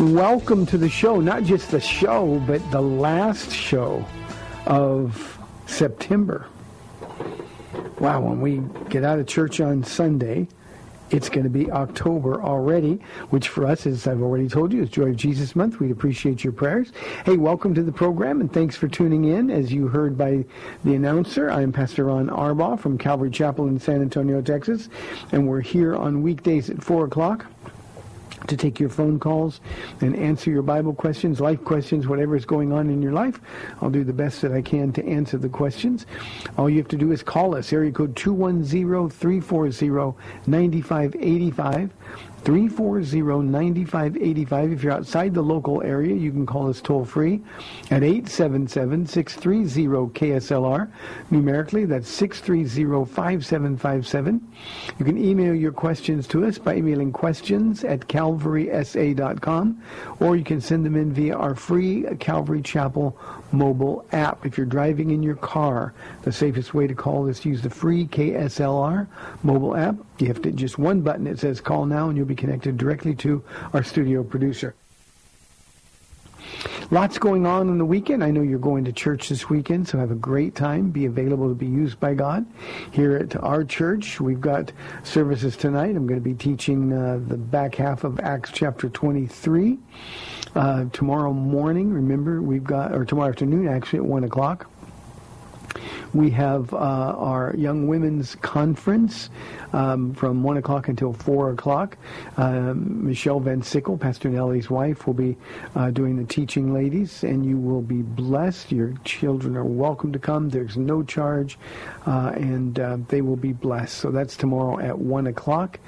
Welcome to the show, not just the show, but the last show of September. Wow, when we get out of church on Sunday, it's going to be October already, which for us, as I've already told you, is Joy of Jesus Month. We'd appreciate your prayers. Hey, welcome to the program, and thanks for tuning in. As you heard by the announcer, I'm Pastor Ron Arbaugh from Calvary Chapel in San Antonio, Texas, and we're here on weekdays at 4 o'clock to take your phone calls and answer your Bible questions, life questions, whatever is going on in your life. I'll do the best that I can to answer the questions. All you have to do is call us, area code 210-340-9585. 340-9585. If you're outside the local area, you can call us toll free at 877-630-KSLR. Numerically, that's 630-5757. You can email your questions to us by emailing questions at calvarysa.com or you can send them in via our free Calvary Chapel mobile app. If you're driving in your car, the safest way to call is to use the free KSLR mobile app. You have to just one button. It says call now and you'll be connected directly to our studio producer. Lots going on in the weekend. I know you're going to church this weekend, so have a great time. Be available to be used by God. Here at our church, we've got services tonight. I'm going to be teaching uh, the back half of Acts chapter 23. Uh, tomorrow morning, remember, we've got, or tomorrow afternoon, actually, at 1 o'clock. We have uh, our Young Women's Conference um, from 1 o'clock until 4 o'clock. Um, Michelle Van Sickle, Pastor Nellie's wife, will be uh, doing the teaching ladies, and you will be blessed. Your children are welcome to come. There's no charge, uh, and uh, they will be blessed. So that's tomorrow at 1 o'clock.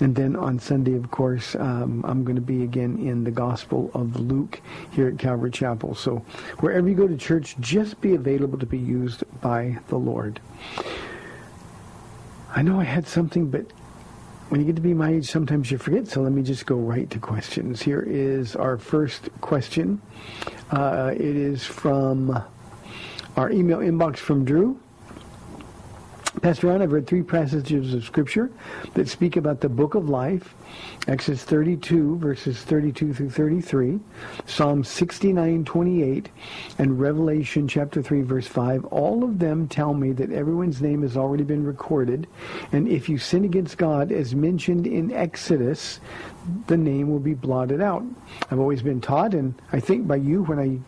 And then on Sunday, of course, um, I'm going to be again in the Gospel of Luke here at Calvary Chapel. So wherever you go to church, just be available to be used by the Lord. I know I had something, but when you get to be my age, sometimes you forget. So let me just go right to questions. Here is our first question. Uh, it is from our email inbox from Drew. Pastor Ron, I've read three passages of Scripture that speak about the book of life. Exodus 32, verses 32 through 33, Psalm 69, 28, and Revelation chapter 3, verse 5. All of them tell me that everyone's name has already been recorded, and if you sin against God, as mentioned in Exodus, the name will be blotted out. I've always been taught, and I think by you when I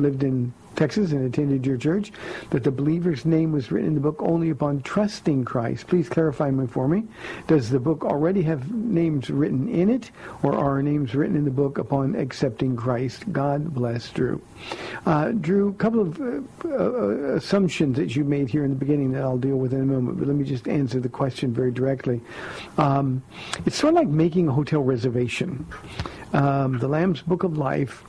lived in Texas and attended your church, that the believer's name was written in the book only upon trusting Christ. Please clarify for me. Does the book already have names written in it, or are our names written in the book upon accepting Christ? God bless Drew. Uh, Drew, a couple of uh, uh, assumptions that you made here in the beginning that I'll deal with in a moment, but let me just answer the question very directly. Um, it's sort of like making a hotel reservation. Um, the Lamb's Book of Life.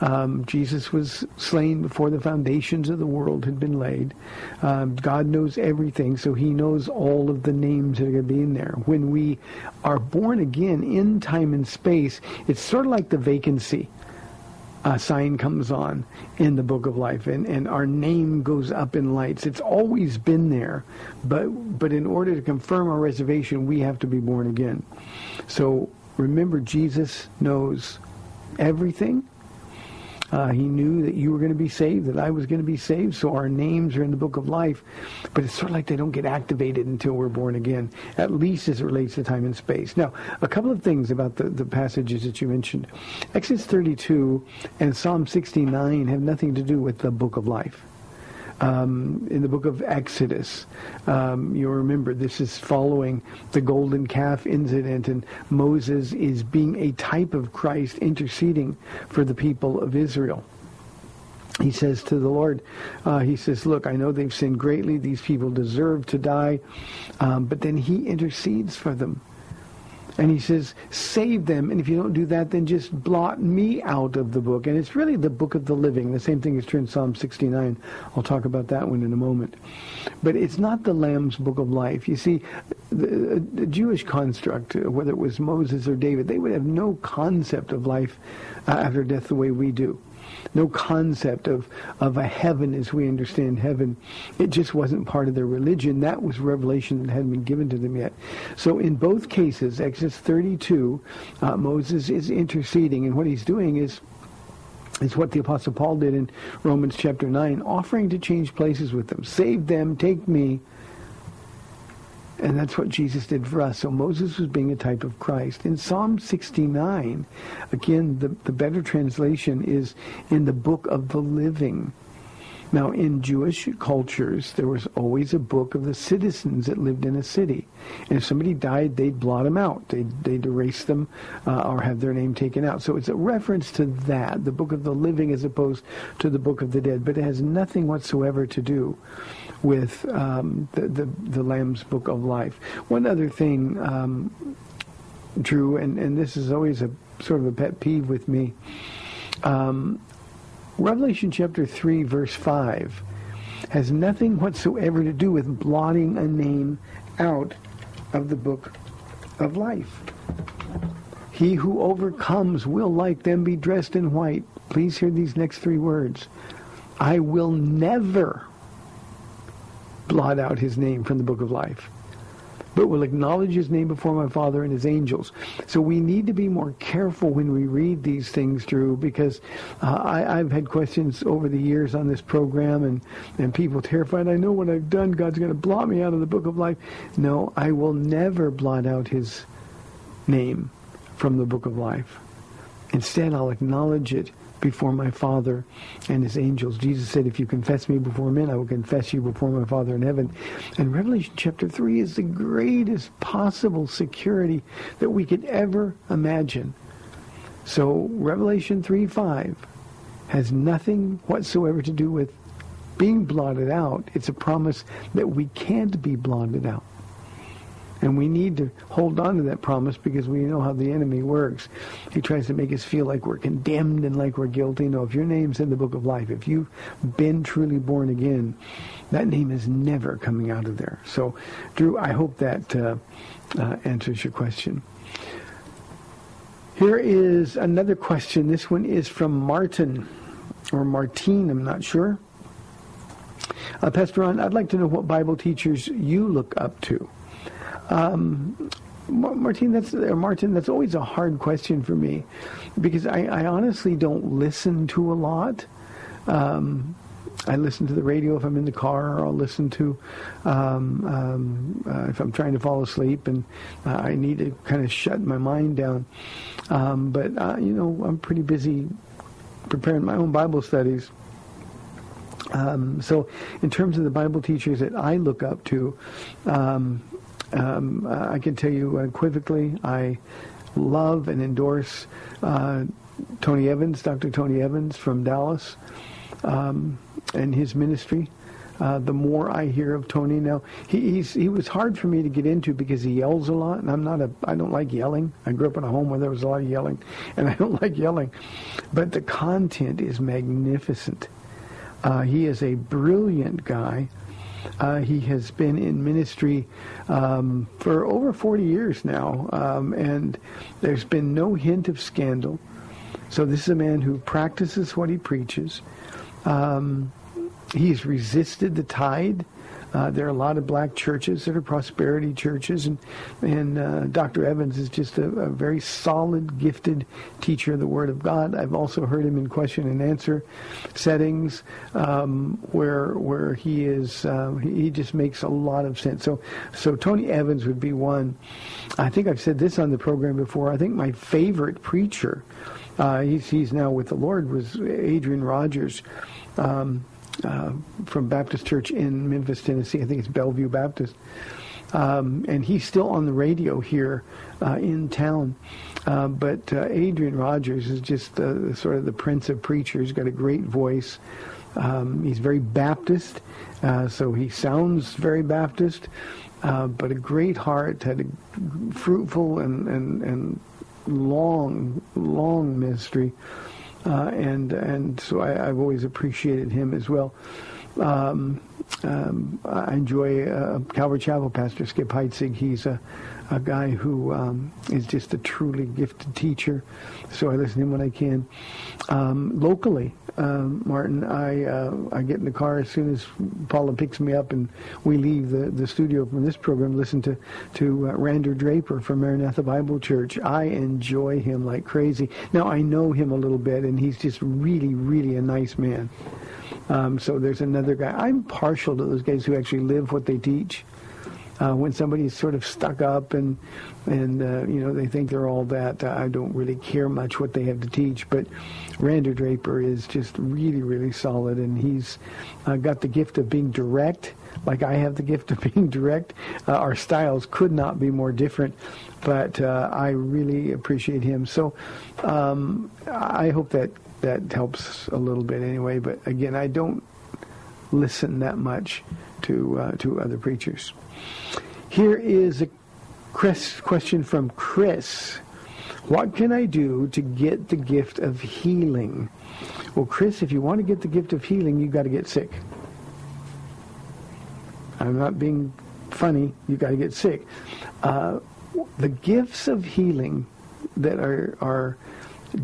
Um, Jesus was slain before the foundations of the world had been laid. Um, God knows everything, so he knows all of the names that are going to be in there. When we are born again in time and space, it's sort of like the vacancy uh, sign comes on in the book of life and, and our name goes up in lights. It's always been there. But, but in order to confirm our reservation, we have to be born again. So remember, Jesus knows everything. Uh, he knew that you were going to be saved, that I was going to be saved, so our names are in the book of life. But it's sort of like they don't get activated until we're born again, at least as it relates to time and space. Now, a couple of things about the, the passages that you mentioned. Exodus 32 and Psalm 69 have nothing to do with the book of life. Um, in the book of Exodus. Um, you'll remember this is following the golden calf incident, and Moses is being a type of Christ interceding for the people of Israel. He says to the Lord, uh, he says, look, I know they've sinned greatly. These people deserve to die. Um, but then he intercedes for them. And he says, save them. And if you don't do that, then just blot me out of the book. And it's really the book of the living. The same thing is true in Psalm 69. I'll talk about that one in a moment. But it's not the Lamb's book of life. You see, the, the Jewish construct, whether it was Moses or David, they would have no concept of life uh, after death the way we do no concept of, of a heaven as we understand heaven. It just wasn't part of their religion. That was revelation that hadn't been given to them yet. So in both cases, Exodus 32, uh, Moses is interceding, and what he's doing is is what the Apostle Paul did in Romans chapter 9, offering to change places with them. Save them, take me, and that's what Jesus did for us. So Moses was being a type of Christ. In Psalm 69, again, the, the better translation is in the book of the living. Now, in Jewish cultures, there was always a book of the citizens that lived in a city. And if somebody died, they'd blot them out. They'd, they'd erase them uh, or have their name taken out. So it's a reference to that, the book of the living as opposed to the book of the dead. But it has nothing whatsoever to do with um, the, the, the, Lamb's Book of Life. One other thing, um, Drew, and, and this is always a sort of a pet peeve with me. Um, Revelation chapter 3, verse 5 has nothing whatsoever to do with blotting a name out of the book of life. He who overcomes will like them be dressed in white. Please hear these next three words. I will never blot out his name from the book of life, but will acknowledge his name before my Father and his angels. So we need to be more careful when we read these things, Drew, because uh, I, have had questions over the years on this program, and, and people terrified, I know what I've done, God's going to blot me out of the book of life. No, I will never blot out his name from the book of life. Instead, I'll acknowledge it before my Father and his angels. Jesus said, if you confess me before men, I will confess you before my Father in heaven. And Revelation chapter 3 is the greatest possible security that we could ever imagine. So Revelation 3, 5 has nothing whatsoever to do with being blotted out. It's a promise that we can't be blotted out. And we need to hold on to that promise because we know how the enemy works. He tries to make us feel like we're condemned and like we're guilty. No, if your name's in the book of life, if you've been truly born again, that name is never coming out of there. So, Drew, I hope that uh, uh, answers your question. Here is another question. This one is from Martin, or Martine, I'm not sure. Uh, Pastor Ron, I'd like to know what Bible teachers you look up to. Um, Martin, that's or Martin. That's always a hard question for me because I, I honestly don't listen to a lot. Um, I listen to the radio if I'm in the car, or I'll listen to um, um, uh, if I'm trying to fall asleep, and uh, I need to kind of shut my mind down. Um, but uh, you know, I'm pretty busy preparing my own Bible studies. Um, so, in terms of the Bible teachers that I look up to, um, uh, I can tell you unequivocally, I love and endorse uh, Tony Evans, Dr. Tony Evans from Dallas, um, and his ministry. uh, the more I hear of Tony. Now, he, he was hard for me to get into because he yells a lot, and I'm not a, I don't like yelling. I grew up in a home where there was a lot of yelling, and I don't like yelling. But the content is magnificent. Uh, he is a brilliant guy. Uh, he has been in ministry um, for over 40 years now, um, and there's been no hint of scandal. So this is a man who practices what he preaches. Um, he's resisted the tide. Uh, there are a lot of black churches that are prosperity churches, and and uh, Dr. Evans is just a, a, very solid, gifted teacher of the Word of God. I've also heard him in question and answer settings um, where where he is uh, he just makes a lot of sense. So so Tony Evans would be one. I think I've said this on the program before. I think my favorite preacher. Uh, he's, he's now with the Lord was Adrian Rogers. Um, uh, from Baptist Church in Memphis, Tennessee. I think it's Bellevue Baptist. Um, and he's still on the radio here uh, in town. Uh, but uh, Adrian Rogers is just uh, sort of the prince of preachers. He's got a great voice. Um, he's very Baptist, uh, so he sounds very Baptist, but a great heart, had a fruitful and, and, and long, long ministry. Uh, and and so I, have always appreciated him as well. Um, um, I enjoy uh, Calvary Chapel Pastor Skip Heitzig. He's a, a guy who um, is just a truly gifted teacher, so I listen to him when I can. Um, locally, um, Martin, I uh, I get in the car as soon as Paula picks me up, and we leave the, the studio from this program. Listen to to uh, Rander Draper from Maranatha Bible Church. I enjoy him like crazy. Now I know him a little bit, and he's just really, really a nice man. Um, so there's another guy. I'm partial to those guys who actually live what they teach. Uh, when somebody's sort of stuck up and and uh, you know they think they're all that, I don't really care much what they have to teach. But Rander Draper is just really really solid, and he's uh, got the gift of being direct, like I have the gift of being direct. Uh, our styles could not be more different, but uh, I really appreciate him. So um, I hope that that helps a little bit anyway. But again, I don't listen that much to uh, to other preachers. Here is a question from Chris. What can I do to get the gift of healing? Well, Chris, if you want to get the gift of healing, you've got to get sick. I'm not being funny. You've got to get sick. Uh, the gifts of healing that are, are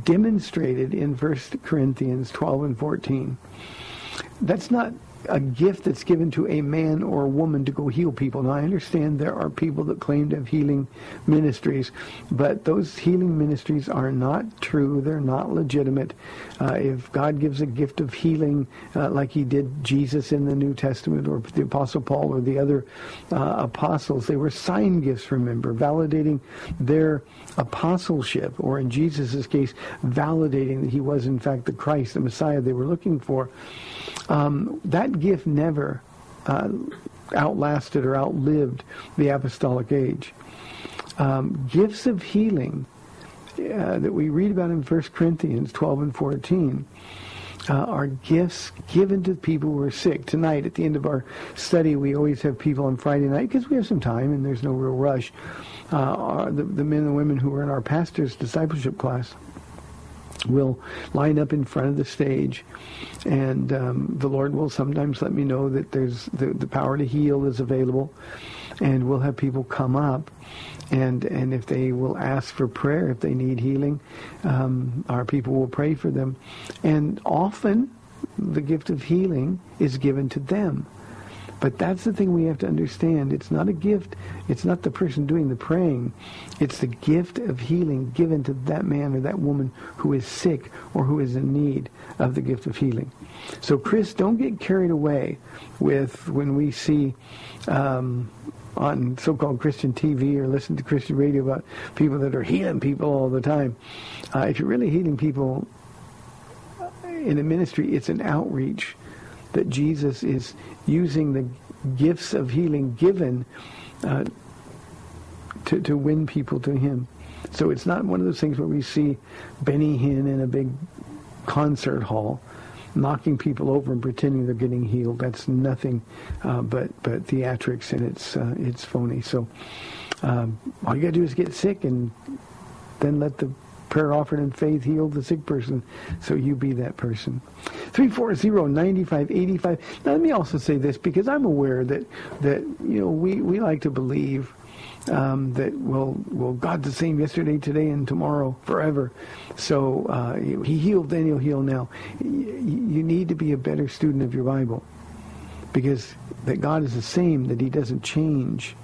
demonstrated in 1 Corinthians 12 and 14. That's not a gift that's given to a man or a woman to go heal people. Now, I understand there are people that claim to have healing ministries, but those healing ministries are not true. They're not legitimate. Uh, if God gives a gift of healing, uh, like he did Jesus in the New Testament or the Apostle Paul or the other uh, apostles, they were sign gifts, remember, validating their apostleship, or in Jesus' case, validating that he was, in fact, the Christ, the Messiah they were looking for. Um, that gift never uh, outlasted or outlived the apostolic age. Um, gifts of healing uh, that we read about in 1 Corinthians 12 and 14 uh, are gifts given to people who are sick. Tonight, at the end of our study, we always have people on Friday night because we have some time and there's no real rush. Uh, the, the men and women who are in our pastor's discipleship class will line up in front of the stage and um, the Lord will sometimes let me know that there's the, the power to heal is available and we'll have people come up and and if they will ask for prayer if they need healing um, our people will pray for them. And often the gift of healing is given to them but that's the thing we have to understand. It's not a gift. It's not the person doing the praying. It's the gift of healing given to that man or that woman who is sick or who is in need of the gift of healing. So, Chris, don't get carried away with when we see um, on so-called Christian TV or listen to Christian radio about people that are healing people all the time. Uh, if you're really healing people in a ministry, it's an outreach that Jesus is using the gifts of healing given uh, to, to win people to him. So it's not one of those things where we see Benny Hinn in a big concert hall. knocking people over and pretending they're getting healed. That's nothing uh, but but theatrics, and it's uh, it's phony. So um, all you got to do is get sick, and then let the prayer offered in faith heal the sick person. So you be that person. 340-9585. Now let me also say this because I'm aware that that you know we, we like to believe um, that well, well, God's the same yesterday, today, and tomorrow, forever. So uh, He healed then, He'll heal now. You need to be a better student of your Bible, because that God is the same, that He doesn't change,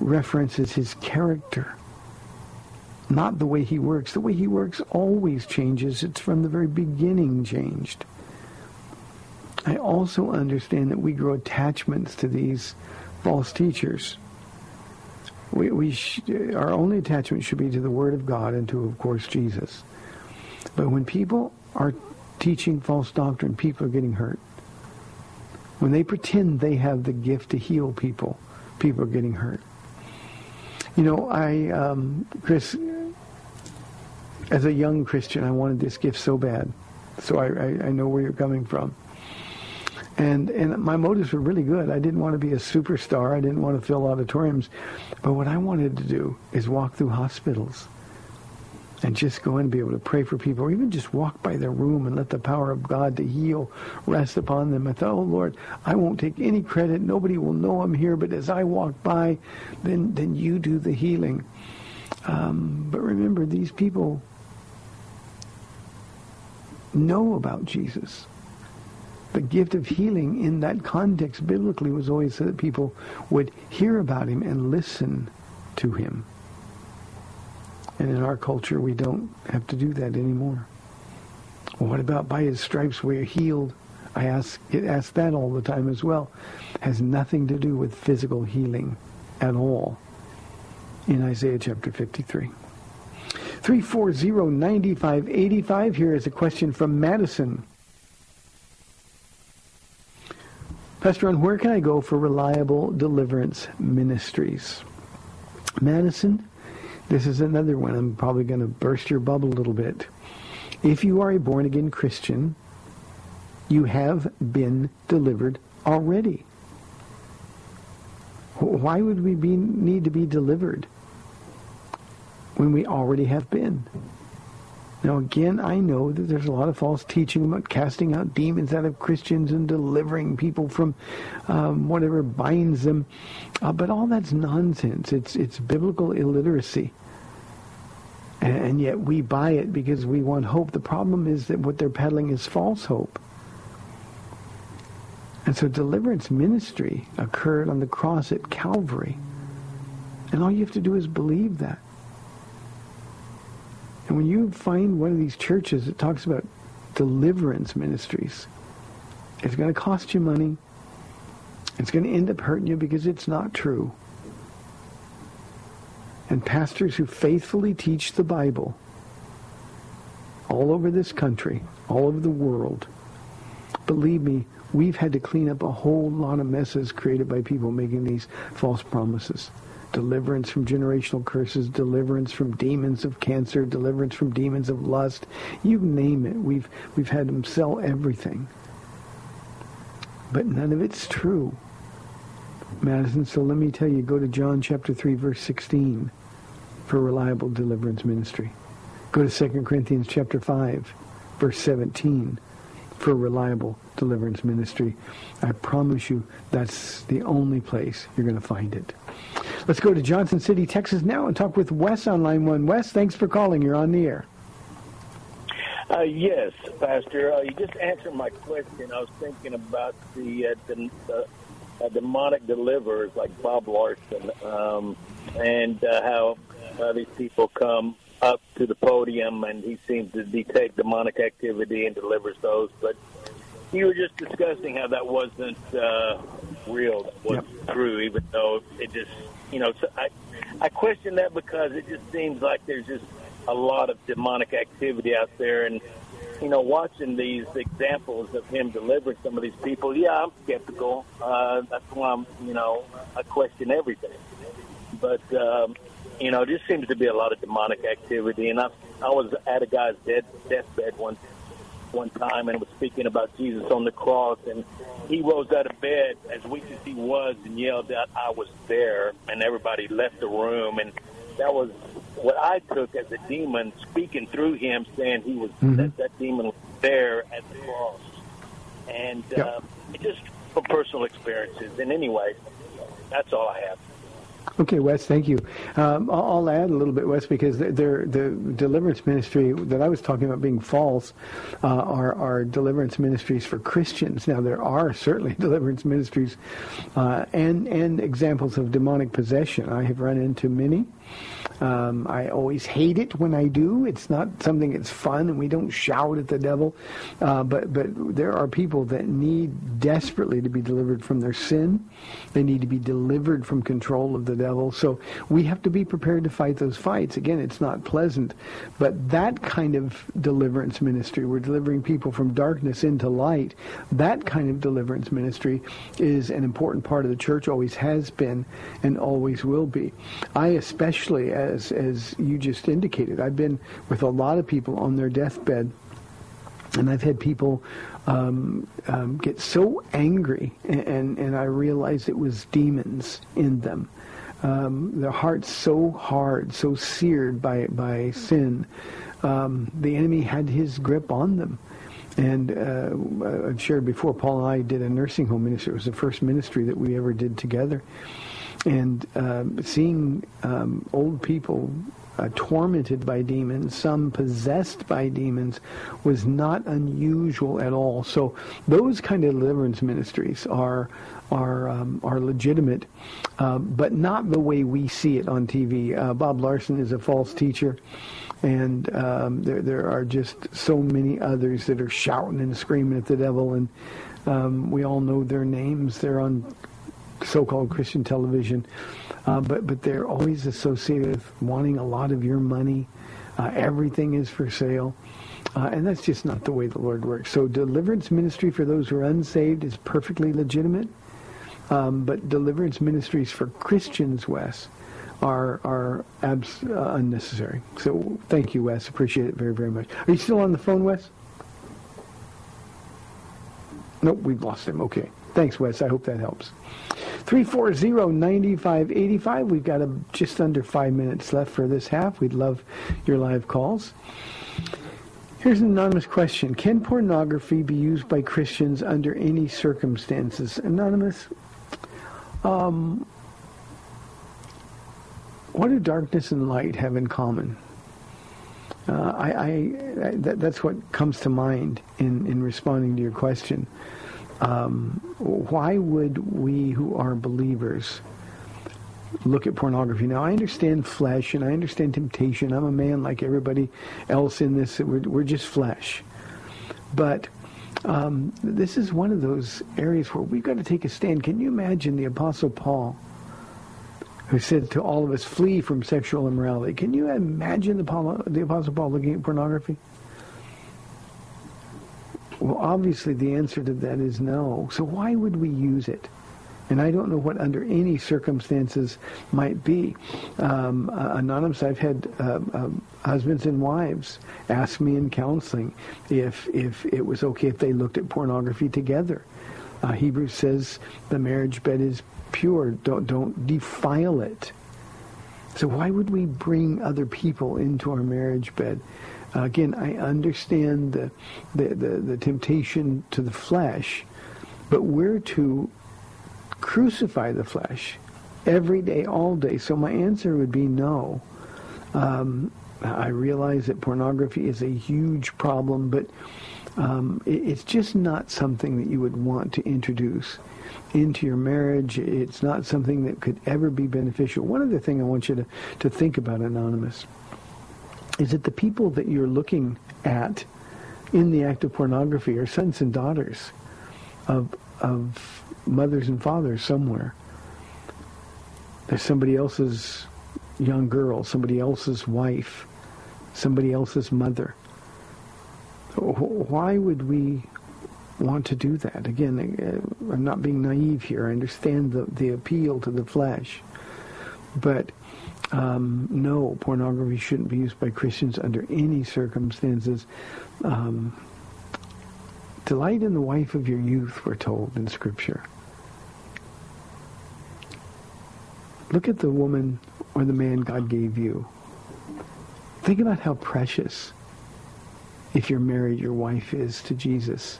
references His character, not the way He works. The way He works always changes. It's from the very beginning changed. I also understand that we grow attachments to these false teachers we, we sh- our only attachment should be to the Word of God and to, of course, Jesus. But when people are teaching false doctrine, people are getting hurt. When they pretend they have the gift to heal people, people are getting hurt. You know, I, um, Chris, as a young Christian, I wanted this gift so bad. So I, I, I know where you're coming from and and my motives were really good. I didn't want to be a superstar. I didn't want to fill auditoriums, but what I wanted to do is walk through hospitals and just go in and be able to pray for people, or even just walk by their room and let the power of God to heal rest upon them. I thought, oh Lord, I won't take any credit. Nobody will know I'm here, but as I walk by, then then you do the healing. Um, but remember, these people know about Jesus the gift of healing in that context biblically was always so that people would hear about him and listen to him. And in our culture, we don't have to do that anymore. What about by his stripes we're healed? I ask, get asked that all the time as well. Has nothing to do with physical healing at all in Isaiah chapter 53. 340-9585. Here is a question from Madison. Pastor Ron, where can I go for reliable deliverance ministries? Madison, this is another one. I'm probably going to burst your bubble a little bit. If you are a born-again Christian, you have been delivered already. Why would we be, need to be delivered when we already have been? Now, again, I know that there's a lot of false teaching about casting out demons out of Christians and delivering people from um, whatever binds them, uh, but all that's nonsense. It's it's biblical illiteracy, and, and yet we buy it because we want hope. The problem is that what they're peddling is false hope. And so deliverance ministry occurred on the cross at Calvary. And all you have to do is believe that. And when you find one of these churches that talks about deliverance ministries, it's going to cost you money. It's going to end up hurting you because it's not true. And pastors who faithfully teach the Bible all over this country, all over the world, believe me, we've had to clean up a whole lot of messes created by people making these false promises deliverance from generational curses, deliverance from demons of cancer, deliverance from demons of lust. You name it. We've, we've had them sell everything. But none of it's true. Madison, so let me tell you, go to John chapter 3, verse 16 for reliable deliverance ministry. Go to 2 Corinthians chapter 5, verse 17 for reliable deliverance ministry. I promise you that's the only place you're going to find it. Let's go to Johnson City, Texas now and talk with Wes on line one. Wes, thanks for calling. You're on the air. Uh, yes, Pastor. Uh, you just answered my question. I was thinking about the, uh, the uh, demonic deliverers like Bob Larson um, and uh, how uh, these people come up to the podium and he seems to detect demonic activity and delivers those. But you were just discussing how that wasn't uh, real, that wasn't yep. true, even though it just, you know, so I, I question that because it just seems like there's just a lot of demonic activity out there. And, you know, watching these examples of him delivering some of these people, yeah, I'm skeptical. Uh, that's why I'm, you know, I question everything. But, um, you know, just seems to be a lot of demonic activity. And I, I was at a guy's dead deathbed once one time and was speaking about Jesus on the cross, and he rose out of bed as weak as he was and yelled out, "I was there," and everybody left the room, and that was what I took as a demon speaking through him, saying he was Mhm. that that demon was there at the cross, and Yep. uh, just from personal experiences. And anyway, that's all I have. Okay, Wes, thank you. Um, I'll, add a little bit, Wes, because the, the, the deliverance ministry that I was talking about being false uh, are, are deliverance ministries for Christians. Now, there are certainly deliverance ministries uh, and, and examples of demonic possession. I have run into many. Um, I always hate it when I do. It's not something that's fun, and we don't shout at the devil. Uh, but but there are people that need desperately to be delivered from their sin. They need to be delivered from control of the devil. So we have to be prepared to fight those fights. Again, it's not pleasant, but that kind of deliverance ministry, we're delivering people from darkness into light. That kind of deliverance ministry is an important part of the church. Always has been, and always will be. I especially, as as you just indicated, I've been with a lot of people on their deathbed and I've had people um, um, get so angry, and, and, I realized it was demons in them. Um, their hearts so hard, so seared by by sin. Um, the enemy had his grip on them. And uh, I've shared before, Paul and I did a nursing home ministry. It was the first ministry that we ever did together. And um, seeing um, old people uh, tormented by demons, some possessed by demons, was not unusual at all. So those kind of deliverance ministries are are um, are legitimate, uh, but not the way we see it on TV. Uh, Bob Larson is a false teacher, and um, there there are just so many others that are shouting and screaming at the devil, and um, we all know their names. They're on so-called Christian television, uh, but but they're always associated with wanting a lot of your money. Uh, everything is for sale, uh, and that's just not the way the Lord works. So deliverance ministry for those who are unsaved is perfectly legitimate, um, but deliverance ministries for Christians, Wes, are are abs- uh, unnecessary. So thank you, Wes. Appreciate it very very much. Are you still on the phone, Wes? Nope, we've lost him. Okay. Thanks, Wes. I hope that helps. 340-9585. We've got a, just under five minutes left for this half. We'd love your live calls. Here's an anonymous question. Can pornography be used by Christians under any circumstances? Anonymous, um, what do darkness and light have in common? Uh, I, I that, that's what comes to mind in, in responding to your question. Um, why would we who are believers look at pornography? Now, I understand flesh and I understand temptation. I'm a man like everybody else in this. We're, we're just flesh. But um, this is one of those areas where we've got to take a stand. Can you imagine the Apostle Paul? Who said to all of us, flee from sexual immorality. Can you imagine the, Paul, the Apostle Paul looking at pornography? Well, obviously the answer to that is no. So why would we use it? And I don't know what under any circumstances might be. Um, uh, anonymous, I've had uh, um, husbands and wives ask me in counseling if if it was okay if they looked at pornography together. Uh, Hebrews says the marriage bed is pure. Don't don't defile it. So why would we bring other people into our marriage bed? Uh, again, I understand the, the, the, the temptation to the flesh, but we're to crucify the flesh every day, all day. So my answer would be no. Um, I realize that pornography is a huge problem, but um, it, it's just not something that you would want to introduce into your marriage. It's not something that could ever be beneficial. One other thing I want you to, to think about, Anonymous, is that the people that you're looking at in the act of pornography are sons and daughters of, of mothers and fathers somewhere. There's somebody else's young girl, somebody else's wife, somebody else's mother. Why would we want to do that? Again, uh, I'm not being naive here. I understand the, the appeal to the flesh. But um, no, pornography shouldn't be used by Christians under any circumstances. Um, Delight in the wife of your youth, we're told in Scripture. Look at the woman or the man God gave you. Think about how precious, if you're married, your wife is to Jesus.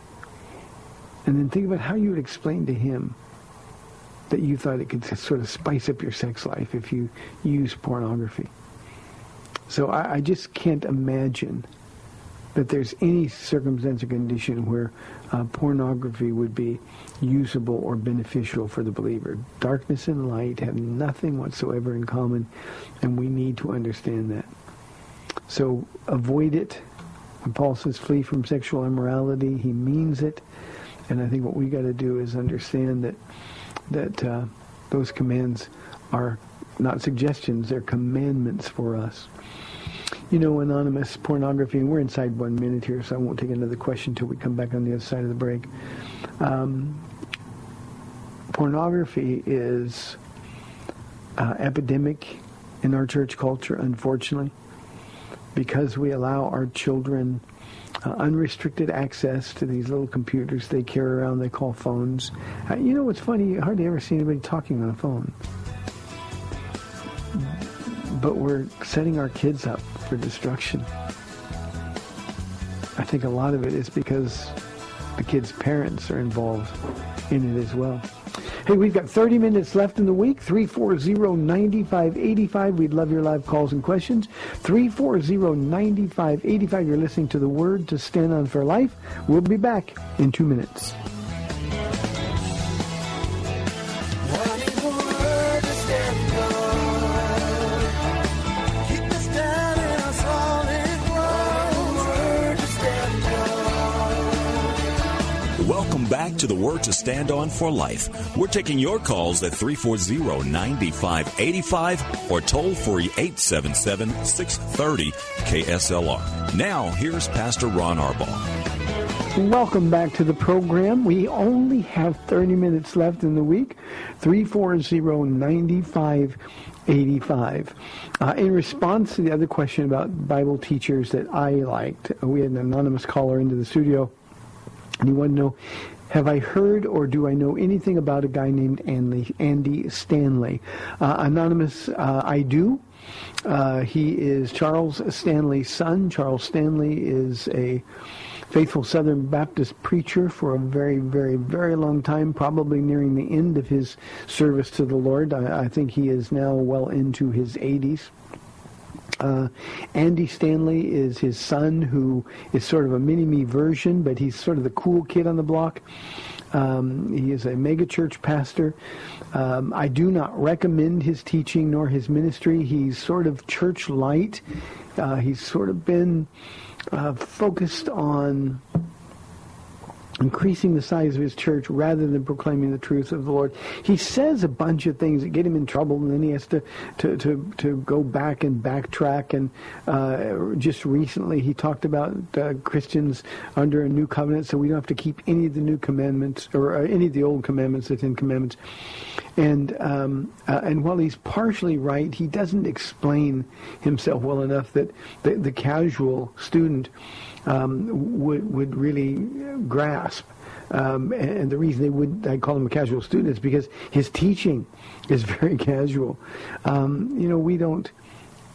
And then think about how you would explain to him that you thought it could sort of spice up your sex life if you use pornography. So I, I just can't imagine that there's any circumstance or condition where uh, pornography would be usable or beneficial for the believer. Darkness and light have nothing whatsoever in common, and we need to understand that. So avoid it. When Paul says flee from sexual immorality, he means it. And I think what we got to do is understand that that uh, those commands are not suggestions; they're commandments for us. You know, anonymous pornography, and we're inside one minute here, so I won't take another question until we come back on the other side of the break. Um, pornography is uh, epidemic in our church culture, unfortunately, because we allow our children uh, unrestricted access to these little computers they carry around they call phones. Uh, you know what's funny? You hardly ever see anybody talking on a phone. But we're setting our kids up for destruction. I think a lot of it is because the kids' parents are involved in it as well. Hey, we've got 30 minutes left in the week. 340-9585. We'd love your live calls and questions. 340-9585. You're listening to The Word to Stand On for Life. We'll be back in two minutes. To the Word to Stand On for Life. We're taking your calls at 340-9585 or toll free 877-630 KSLR. Now, here's Pastor Ron Arbaugh. Welcome back to the program. We only have 30 minutes left in the week. 340-9585. Uh, in response to the other question about Bible teachers that I liked, we had an anonymous caller into the studio and you want to know, have I heard or do I know anything about a guy named Andy, Andy Stanley? Uh, anonymous, uh, I do. Uh, he is Charles Stanley's son. Charles Stanley is a faithful Southern Baptist preacher for a very, very, very long time, probably nearing the end of his service to the Lord. I, I think he is now well into his 80s. Uh, Andy Stanley is his son, who is sort of a mini-me version, but he's sort of the cool kid on the block. Um, he is a megachurch pastor. Um, I do not recommend his teaching nor his ministry. He's sort of church light. Uh, he's sort of been uh, focused on increasing the size of his church rather than proclaiming the truth of the Lord. He says a bunch of things that get him in trouble, and then he has to to to, to go back and backtrack. And uh, just recently, he talked about uh, Christians under a new covenant, so we don't have to keep any of the new commandments or uh, any of the old commandments, the Ten Commandments. And um, uh, and while he's partially right, he doesn't explain himself well enough that the, the casual student um, would would really grasp. Um, and the reason they would I call him a casual student is because his teaching is very casual. Um, you know, we don't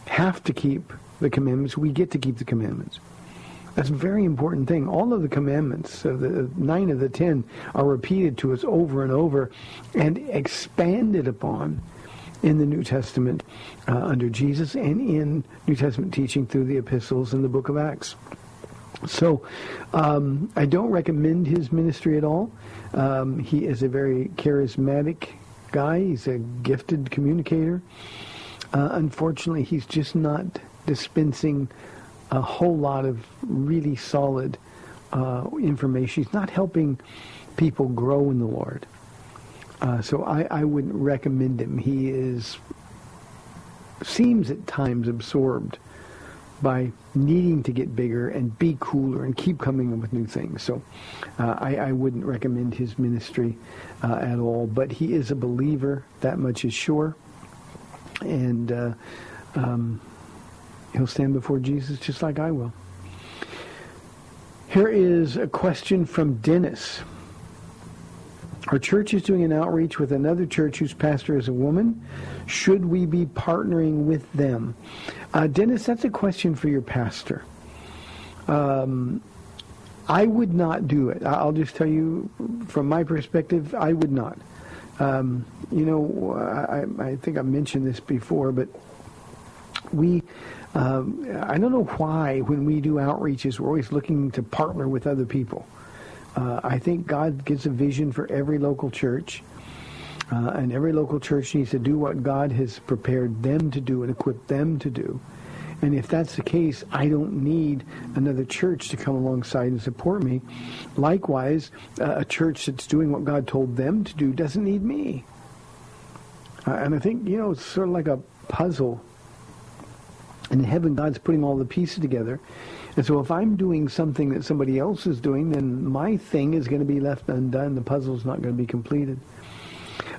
have to keep the commandments; we get to keep the commandments. That's a very important thing. All of the commandments, the nine of the ten, are repeated to us over and over, and expanded upon in the New Testament uh, under Jesus and in New Testament teaching through the epistles and the book of Acts. So um, I don't recommend his ministry at all. Um, he is a very charismatic guy. He's a gifted communicator. Uh, unfortunately, he's just not dispensing a whole lot of really solid uh, information. He's not helping people grow in the Lord. Uh, so I, I wouldn't recommend him. He is seems at times absorbed by needing to get bigger and be cooler and keep coming up with new things. So uh, I, I, wouldn't recommend his ministry uh, at all. But he is a believer, that much is sure. And uh, um, he'll stand before Jesus just like I will. Here is a question from Dennis. Our church is doing an outreach with another church whose pastor is a woman. Should we be partnering with them? Uh, Dennis, that's a question for your pastor. Um, I would not do it. I'll just tell you from my perspective, I would not. Um, you know, I, I, think I mentioned this before, but we, um, I don't know why when we do outreaches, we're always looking to partner with other people. Uh, I think God gives a vision for every local church. Uh, and every local church needs to do what God has prepared them to do and equipped them to do. And if that's the case, I don't need another church to come alongside and support me. Likewise, uh, a church that's doing what God told them to do doesn't need me. Uh, and I think, you know, it's sort of like a puzzle. In heaven, God's putting all the pieces together. And so if I'm doing something that somebody else is doing, then my thing is going to be left undone. The puzzle's not going to be completed.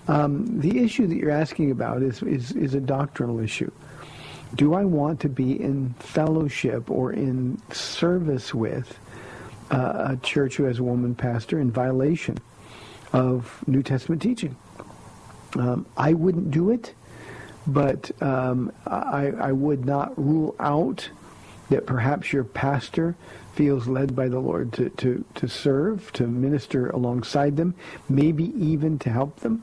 Um, the issue that you're asking about is, is, is a doctrinal issue do I want to be in fellowship or in service with uh, a church who has a woman pastor in violation of New Testament teaching? Um, I wouldn't do it, but um, I, I would not rule out that perhaps your pastor feels led by the Lord to, to, to serve, to minister alongside them, maybe even to help them.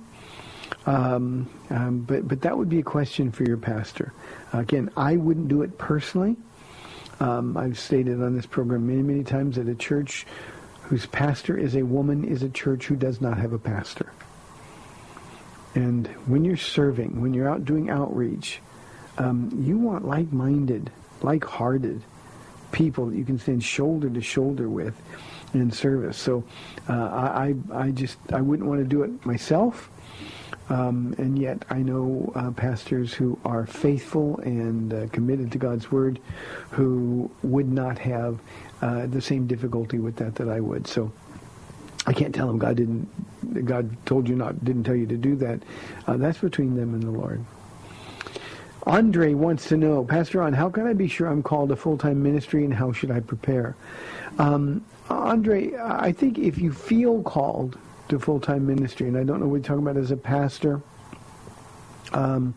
Um, um, but but that would be a question for your pastor. Again, I wouldn't do it personally. Um, I've stated on this program many many times that a church whose pastor is a woman is a church who does not have a pastor. And when you're serving, when you're out doing outreach, um, you want like-minded, like-hearted people that you can stand shoulder to shoulder with in service. So uh, I, I just I wouldn't want to do it myself. Um, and yet I know uh, pastors who are faithful and uh, committed to God's word who would not have uh, the same difficulty with that that I would. So I can't tell them God didn't, God told you not, didn't tell you to do that. Uh, that's between them and the Lord. Andre wants to know, Pastor Ron, how can I be sure I'm called to full-time ministry and how should I prepare? Um, Andre, I think if you feel called to full-time ministry, and I don't know what you're talking about as a pastor, um,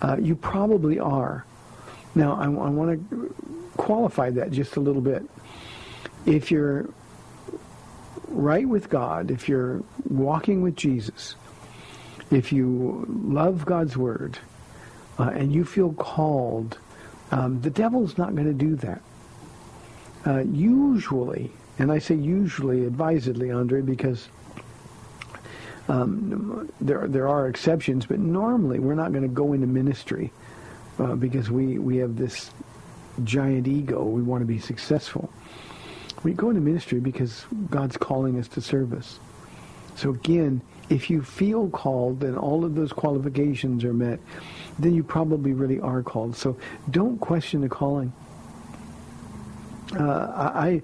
uh, you probably are. Now, I, I want to qualify that just a little bit. If you're right with God, if you're walking with Jesus, if you love God's word, uh, and you feel called, um, the devil's not going to do that. Uh, usually, and I say usually advisedly, Andre, because um, there there are exceptions, but normally we're not going to go into ministry uh, because we we have this giant ego. We want to be successful. We go into ministry because God's calling us to service. So again, if you feel called and all of those qualifications are met, then you probably really are called. So don't question the calling. Uh, I,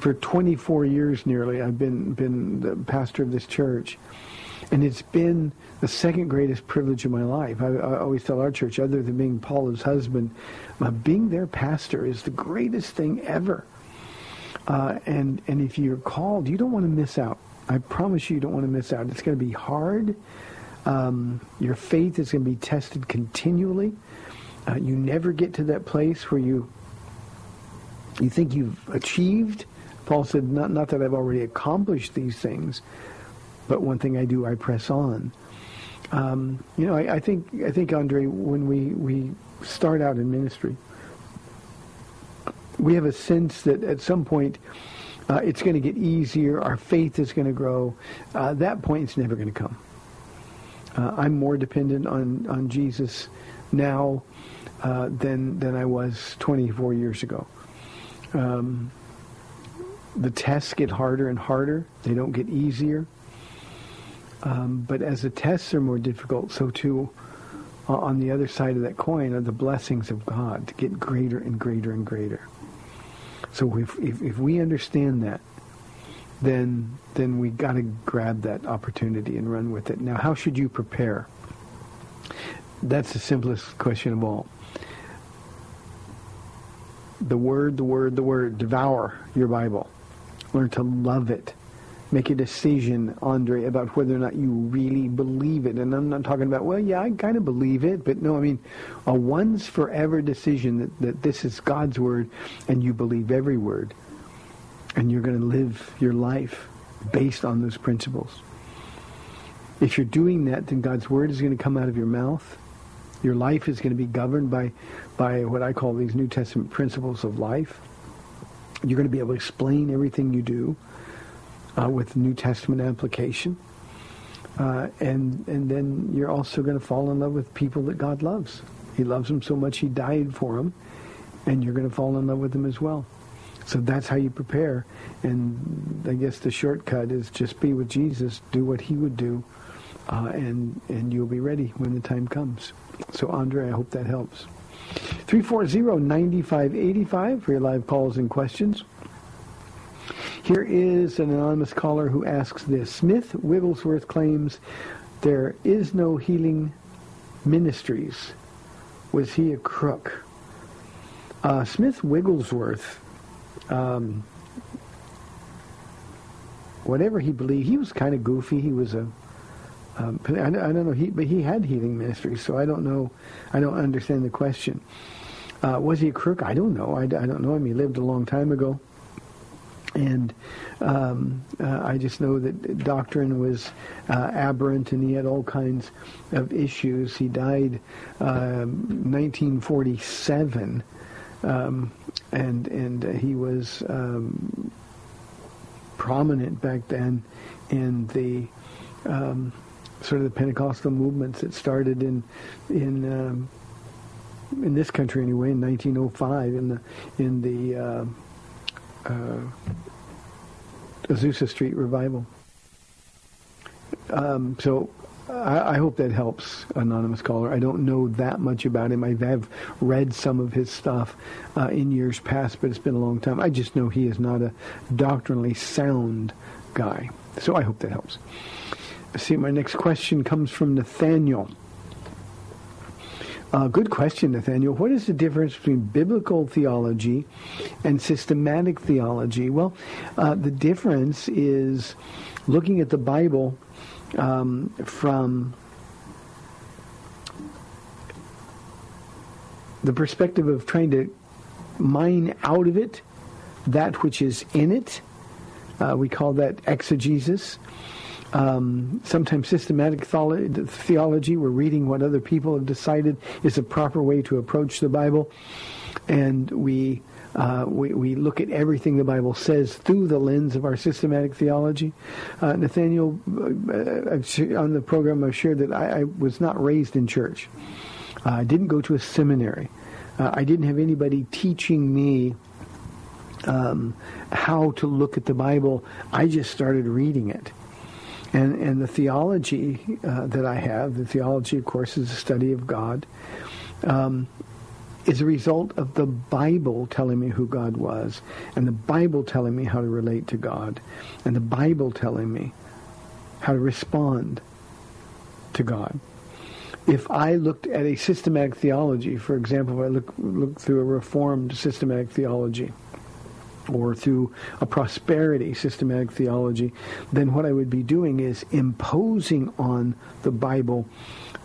for 24 years nearly, I've been, been the pastor of this church. And it's been the second greatest privilege of my life. I, I always tell our church, other than being Paula's husband, uh, being their pastor is the greatest thing ever. Uh, and, and if you're called, you don't want to miss out. I promise you, you don't want to miss out. It's going to be hard. Um, your faith is going to be tested continually. Uh, you never get to that place where you you think you've achieved Paul said, not, not that I've already accomplished these things, but one thing I do, I press on. Um, you know, I, I, think, I think, Andre, when we, we start out in ministry, we have a sense that at some point uh, it's going to get easier, our faith is going to grow. Uh, that point is never going to come. Uh, I'm more dependent on, on Jesus now uh, than, than I was 24 years ago. Um, the tests get harder and harder. They don't get easier. Um, but as the tests are more difficult, so too uh, on the other side of that coin are the blessings of God to get greater and greater and greater. So if, if, if we understand that, then then we got to grab that opportunity and run with it. Now, how should you prepare? That's the simplest question of all. the Word, the Word, the Word. Devour your Bible. Learn to love it. Make a decision, Andre, about whether or not you really believe it. And I'm not talking about, well, yeah, I kind of believe it, but no, I mean, a once forever decision that, that this is God's Word and you believe every word. And you're going to live your life based on those principles. If you're doing that, then God's Word is going to come out of your mouth. Your life is going to be governed by, by what I call these New Testament principles of life. You're going to be able to explain everything you do uh, with New Testament application. Uh, and and then you're also going to fall in love with people that God loves. He loves them so much he died for them, and you're going to fall in love with them as well. So that's how you prepare. And I guess the shortcut is just be with Jesus, do what he would do, uh, and and you'll be ready when the time comes. So Andre, I hope that helps. 340-9585 for your live calls and questions. Here is an anonymous caller who asks this. Smith Wigglesworth claims there is no healing ministries. Was he a crook? Uh, Smith Wigglesworth, um, whatever he believed, he was kind of goofy. He was a, um, I, I don't know, he, but he had healing ministries, so I don't know, I don't understand the question. Uh, was he a crook? I don't know. I, I don't know him. He lived a long time ago. And um, uh, I just know that doctrine was uh, aberrant, and he had all kinds of issues. He died uh, 1947, um, and and he was um, prominent back then in the um, sort of the Pentecostal movements that started in in um, in this country anyway in 1905 in the in the uh, uh, Azusa Street revival. Um, so I, hope that helps, anonymous caller. I don't know that much about him. I have read some of his stuff uh, in years past, but it's been a long time. I just know he is not a doctrinally sound guy. So I hope that helps. See, my next question comes from Nathaniel. Uh, good question, Nathaniel. What is the difference between biblical theology and systematic theology? Well, uh, the difference is looking at the Bible um, from the perspective of trying to mine out of it that which is in it. Uh, we call that exegesis um, sometimes systematic theology. We're reading what other people have decided is a proper way to approach the Bible, and we. Uh, we, we look at everything the Bible says through the lens of our systematic theology. Uh, Nathaniel, uh, on the program, I've shared that I, I was not raised in church. Uh, I didn't go to a seminary. Uh, I didn't have anybody teaching me um, how to look at the Bible. I just started reading it. And, and the theology uh, that I have, the theology, of course, is a study of God, um, is a result of the Bible telling me who God was, and the Bible telling me how to relate to God, and the Bible telling me how to respond to God. If I looked at a systematic theology, for example, if I look, look through a reformed systematic theology, or through a prosperity systematic theology, then what I would be doing is imposing on the Bible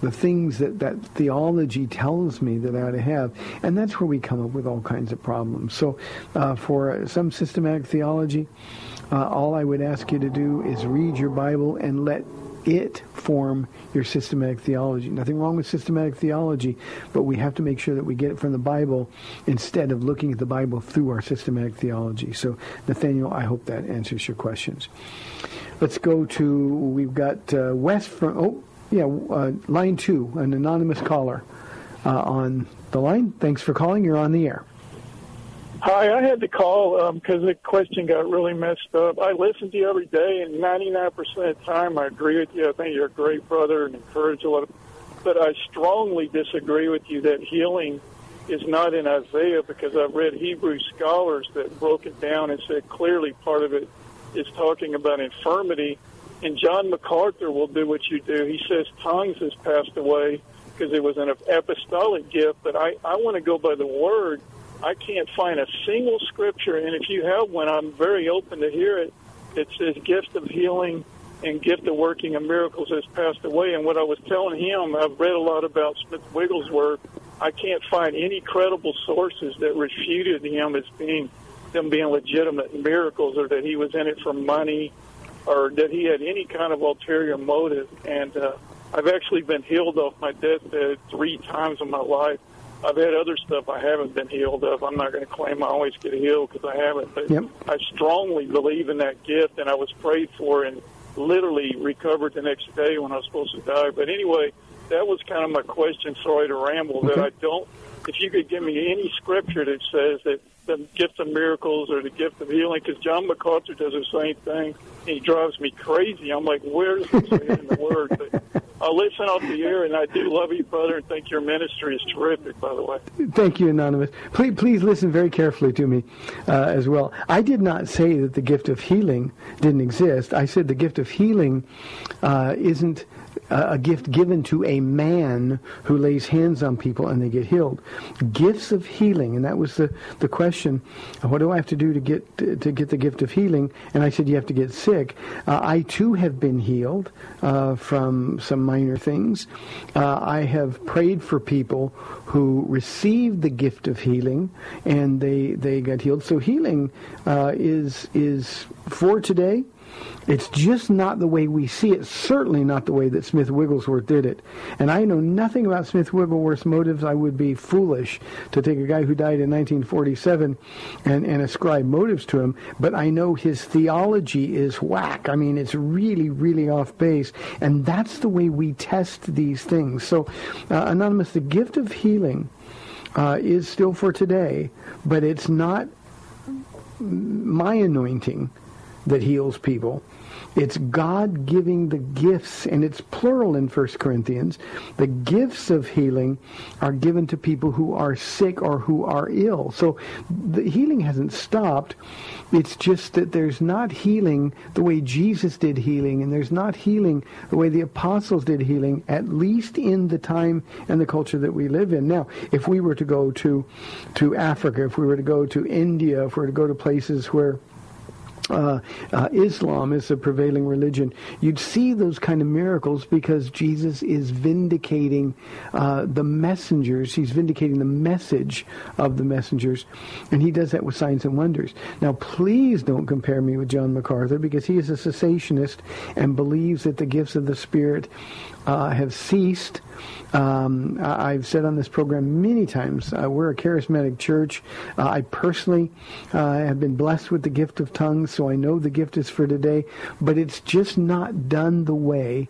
the things that that theology tells me that I ought to have. And that's where we come up with all kinds of problems. So uh, for some systematic theology, uh, all I would ask you to do is read your Bible and let it form your systematic theology. Nothing wrong with systematic theology, but we have to make sure that we get it from the Bible instead of looking at the Bible through our systematic theology. So, Nathaniel, I hope that answers your questions. Let's go to, we've got uh, Wes from, oh, yeah, uh, line two, an anonymous caller uh, on the line. Thanks for calling. You're on the air. Hi, I had to call because um, the question got really messed up. I listen to you every day, and 99% of the time I agree with you. I think you're a great brother and encourage a lot. Of, but I strongly disagree with you that healing is not in Isaiah because I've read Hebrew scholars that broke it down and said clearly part of it is talking about infirmity. And John MacArthur will do what you do. He says tongues has passed away because it was an apostolic gift, but I, I want to go by the word I can't find a single scripture, and if you have one, I'm very open to hear it. It says gift of healing and gift of working of miracles has passed away. And what I was telling him, I've read a lot about Smith Wigglesworth. I can't find any credible sources that refuted him as being them being legitimate miracles or that he was in it for money or that he had any kind of ulterior motive. And uh, I've actually been healed off my deathbed three times in my life. I've had other stuff I haven't been healed of. I'm not going to claim I always get healed because I haven't. But Yep. I strongly believe in that gift, and I was prayed for and literally recovered the next day when I was supposed to die. But anyway, that was kind of my question. Sorry to ramble. That I don't. If you could give me any scripture that says that the gift of miracles or the gift of healing, because John MacArthur does the same thing. He drives me crazy. I'm like, where does it say it in the Word? But I'll listen off the air, and I do love you, brother, and think your ministry is terrific, by the way. Thank you, Anonymous. Please, please listen very carefully to me uh, as well. I did not say that the gift of healing didn't exist. I said the gift of healing uh, isn't a gift given to a man who lays hands on people and they get healed. Gifts of healing, and that was the, the question. What do I have to do to get to, to get the gift of healing? And I said you have to get sick. Uh, I too have been healed uh, from some minor things. Uh, I have prayed for people who received the gift of healing and they they got healed. So healing uh, is is for today. It's just not the way we see it. Certainly not the way that Smith Wigglesworth did it. And I know nothing about Smith Wigglesworth's motives. I would be foolish to take a guy who died in 1947 and, and ascribe motives to him. But I know his theology is whack. I mean, it's really, really off base. And that's the way we test these things. So, uh, Anonymous, the gift of healing uh, is still for today, but it's not my anointing that heals people. It's God giving the gifts, and it's plural in 1 Corinthians. The gifts of healing are given to people who are sick or who are ill. So the healing hasn't stopped. It's just that there's not healing the way Jesus did healing, and there's not healing the way the apostles did healing, at least in the time and the culture that we live in. Now, if we were to go to, to Africa, if we were to go to India, if we were to go to places where uh, uh, Islam is the prevailing religion, you'd see those kind of miracles because Jesus is vindicating uh, the messengers. He's vindicating the message of the messengers, and he does that with signs and wonders. Now, please don't compare me with John MacArthur because he is a cessationist and believes that the gifts of the Spirit uh, have ceased. Um, I've said on this program many times, uh, we're a charismatic church. Uh, I personally uh, have been blessed with the gift of tongues, so I know the gift is for today, but it's just not done the way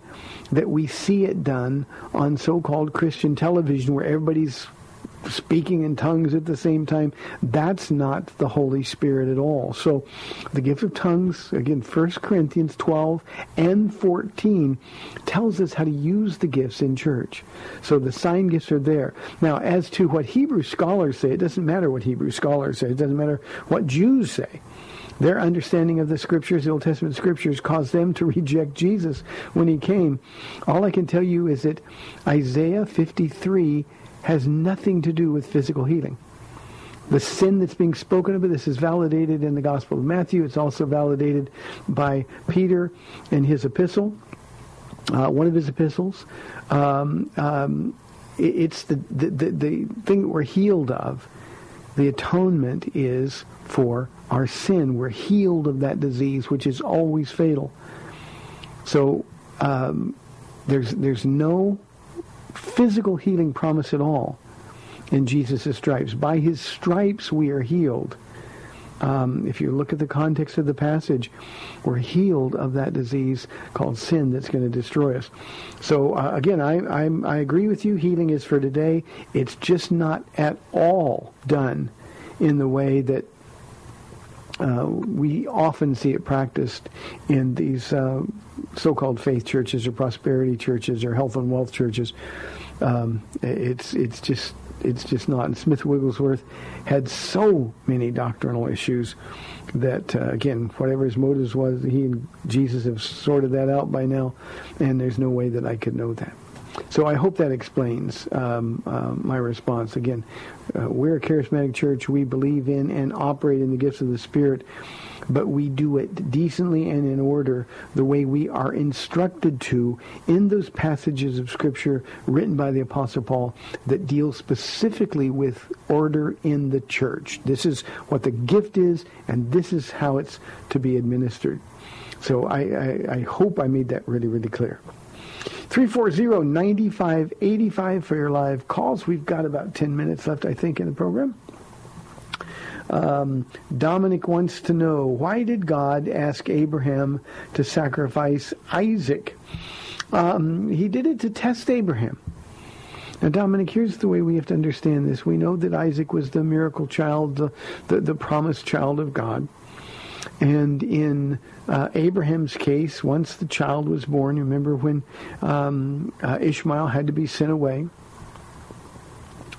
that we see it done on so-called Christian television where everybody's speaking in tongues at the same time. That's not the Holy Spirit at all. So the gift of tongues, again, 1 Corinthians 12 and 14 tells us how to use the gifts in church. So the sign gifts are there. Now, as to what Hebrew scholars say, it doesn't matter what Hebrew scholars say. It doesn't matter what Jews say. Their understanding of the scriptures, the Old Testament scriptures, caused them to reject Jesus when he came. All I can tell you is that Isaiah 53 has nothing to do with physical healing. The sin that's being spoken of, this is validated in the Gospel of Matthew. It's also validated by Peter in his epistle, uh, one of his epistles. Um, um, it- it's the, the, the, the thing that we're healed of. The atonement is for our sin. We're healed of that disease, which is always fatal. So um, there's there's no physical healing promise at all in Jesus' stripes. By his stripes we are healed. Um, if you look at the context of the passage, we're healed of that disease called sin that's going to destroy us. So uh, again, I, I'm, I agree with you. Healing is for today. It's just not at all done in the way that uh, we often see it practiced in these uh, so-called faith churches or prosperity churches or health and wealth churches. Um, it's it's just it's just not. And Smith Wigglesworth had so many doctrinal issues that uh, again, whatever his motives was, he and Jesus have sorted that out by now, and there's no way that I could know that. So I hope that explains um, uh, my response. Again, uh, we're a charismatic church. We believe in and operate in the gifts of the Spirit, but we do it decently and in order, the way we are instructed to in those passages of Scripture written by the Apostle Paul that deal specifically with order in the church. This is what the gift is, and this is how it's to be administered. So I, I, I hope I made that really, really clear. 340-9585 for your live calls. We've got about 10 minutes left, I think, in the program. Um, Dominic wants to know, why did God ask Abraham to sacrifice Isaac? Um, he did it to test Abraham. Now, Dominic, here's the way we have to understand this. We know that Isaac was the miracle child, the, the, the promised child of God. And in uh, Abraham's case, once the child was born, remember when um, uh, Ishmael had to be sent away,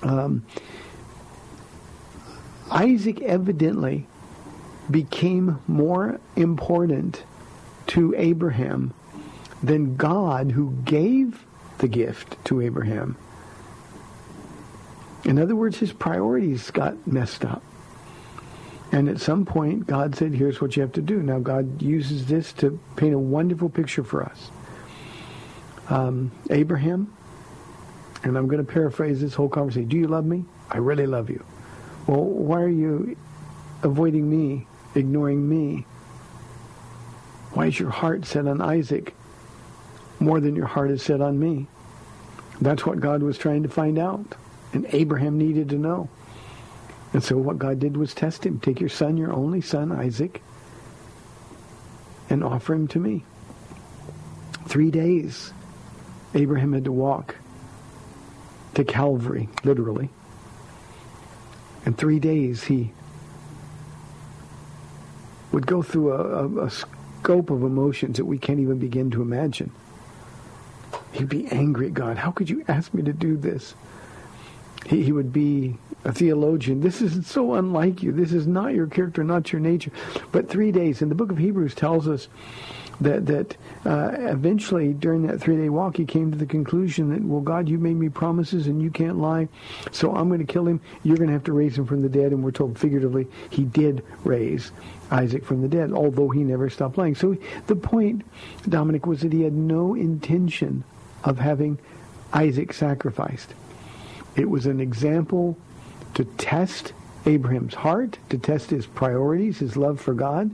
um, Isaac evidently became more important to Abraham than God who gave the gift to Abraham. In other words, his priorities got messed up. And at some point, God said, here's what you have to do. Now, God uses this to paint a wonderful picture for us. Um, Abraham, and I'm going to paraphrase this whole conversation. Do you love me? I really love you. Well, why are you avoiding me, ignoring me? Why is your heart set on Isaac more than your heart is set on me? That's what God was trying to find out. And Abraham needed to know. And so what God did was test him. Take your son, your only son, Isaac, and offer him to me. Three days Abraham had to walk to Calvary, literally. And three days he would go through a, a, a scope of emotions that we can't even begin to imagine. He'd be angry at God. How could you ask me to do this? He, he would be a theologian. This is so unlike you. This is not your character, not your nature. But three days, and the book of Hebrews tells us that that uh, eventually during that three day walk he came to the conclusion that well God you made me promises and you can't lie so I'm going to kill him you're going to have to raise him from the dead and we're told figuratively he did raise Isaac from the dead although he never stopped lying so the point Dominic was that he had no intention of having Isaac sacrificed it was an example to test Abraham's heart, to test his priorities, his love for God.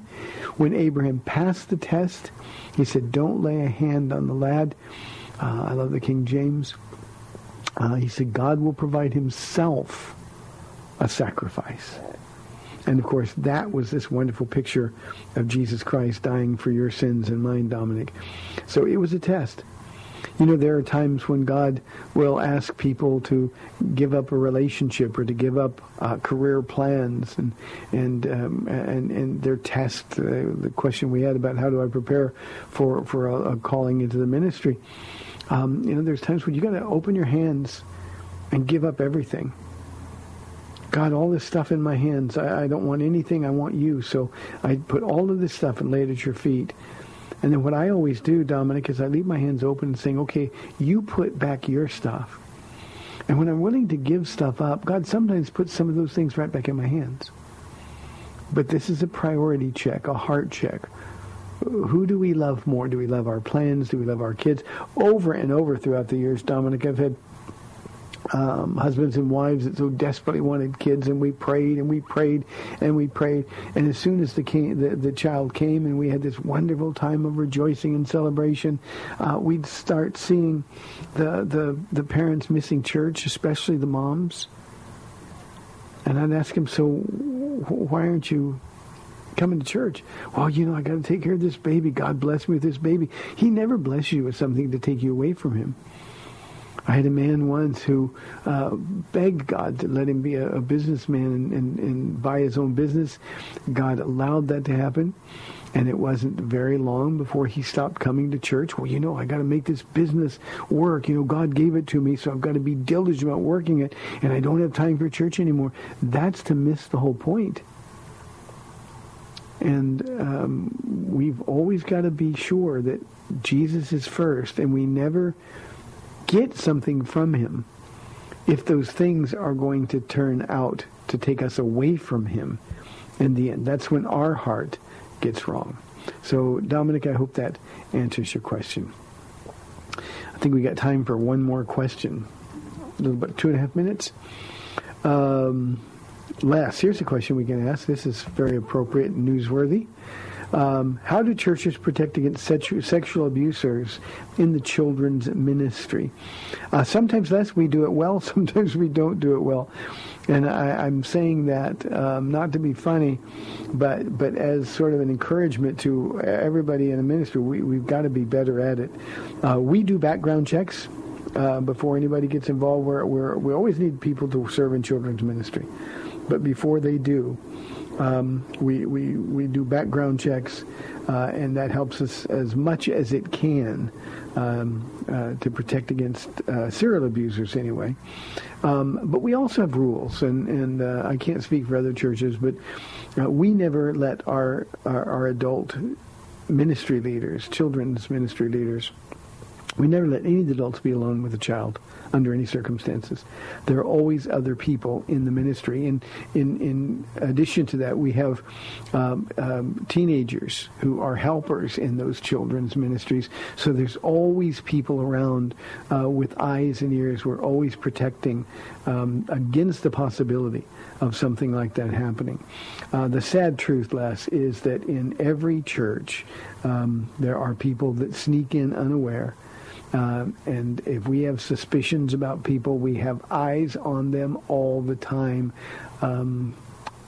When Abraham passed the test, he said, don't lay a hand on the lad. Uh, I love the King James. Uh, he said, God will provide himself a sacrifice. And of course, that was this wonderful picture of Jesus Christ dying for your sins and mine, Dominic. So it was a test. You know, there are times when God will ask people to give up a relationship or to give up uh, career plans and and um, and and their test. Uh, the question we had about how do I prepare for for a, a calling into the ministry. Um, you know, there's times when you got to open your hands and give up everything. God, all this stuff in my hands, I, I don't want anything. I want you. So I put all of this stuff and lay it at your feet. And then what I always do, Dominic, is I leave my hands open and saying, okay, you put back your stuff. And when I'm willing to give stuff up, God sometimes puts some of those things right back in my hands. But this is a priority check, a heart check. Who do we love more? Do we love our plans? Do we love our kids? Over and over throughout the years, Dominic, I've had um, husbands and wives that so desperately wanted kids, and we prayed and we prayed and we prayed. And as soon as the, king, the, the child came and we had this wonderful time of rejoicing and celebration, uh, we'd start seeing the, the, the parents missing church, especially the moms. And I'd ask him, so why aren't you coming to church. Well, you know, I got to take care of this baby. God bless me with this baby. He never bless you with something to take you away from him. I had a man once who uh, begged God to let him be a, a businessman and, and, and buy his own business. God allowed that to happen. And it wasn't very long before he stopped coming to church. Well, you know, I got to make this business work. You know, God gave it to me, so I've got to be diligent about working it, and I don't have time for church anymore. That's to miss the whole point. And um, we've always got to be sure that Jesus is first, and we never get something from him if those things are going to turn out to take us away from him in the end. That's when our heart gets wrong. So, Dominic, I hope that answers your question. I think we got time for one more question. A little bit, two and a half minutes. Um, here's a question we can ask. This is very appropriate and newsworthy. Um, how do churches protect against sexu- sexual abusers in the children's ministry? Uh, sometimes, Les, we do it well. Sometimes we don't do it well. And I, am saying that um, not to be funny, but but as sort of an encouragement to everybody in the ministry. We, we've got to be better at it. Uh, we do background checks. Uh, before anybody gets involved, we're, we're, we always need people to serve in children's ministry. But before they do, um, we, we, we do background checks, uh, and that helps us as much as it can um, uh, to protect against uh, serial abusers anyway. Um, but we also have rules, and, and uh, I can't speak for other churches, but uh, we never let our, our, our adult ministry leaders, children's ministry leaders, we never let any adults be alone with a child under any circumstances. There are always other people in the ministry. And in, in addition to that, we have um, um, teenagers who are helpers in those children's ministries. So there's always people around uh, with eyes and ears. We're always protecting um, against the possibility of something like that happening. Uh, the sad truth, Les, is that in every church, um, there are people that sneak in unaware um, and if we have suspicions about people, we have eyes on them all the time. Um,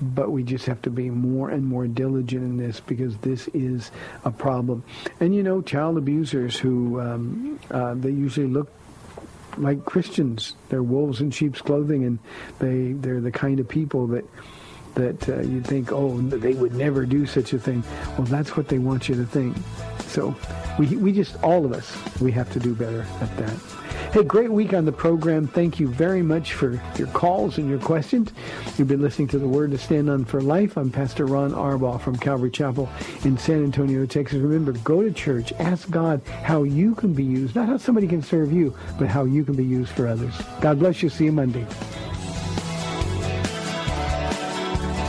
but we just have to be more and more diligent in this because this is a problem. And you know, child abusers who um, uh, they usually look like Christians. They're wolves in sheep's clothing, and they they're the kind of people that that uh, you think, oh, they would never do such a thing. Well, that's what they want you to think. So we, we just, all of us, we have to do better at that. Hey, great week on the program. Thank you very much for your calls and your questions. You've been listening to the Word to Stand on for Life. I'm Pastor Ron Arbaugh from Calvary Chapel in San Antonio, Texas. Remember, go to church. Ask God how you can be used, not how somebody can serve you, but how you can be used for others. God bless you. See you Monday.